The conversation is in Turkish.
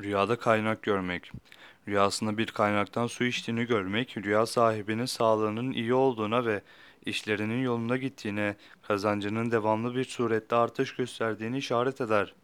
Rüyada kaynak görmek. Rüyasında bir kaynaktan su içtiğini görmek, rüya sahibinin sağlığının iyi olduğuna ve işlerinin yolunda gittiğine, kazancının devamlı bir surette artış gösterdiğini işaret eder.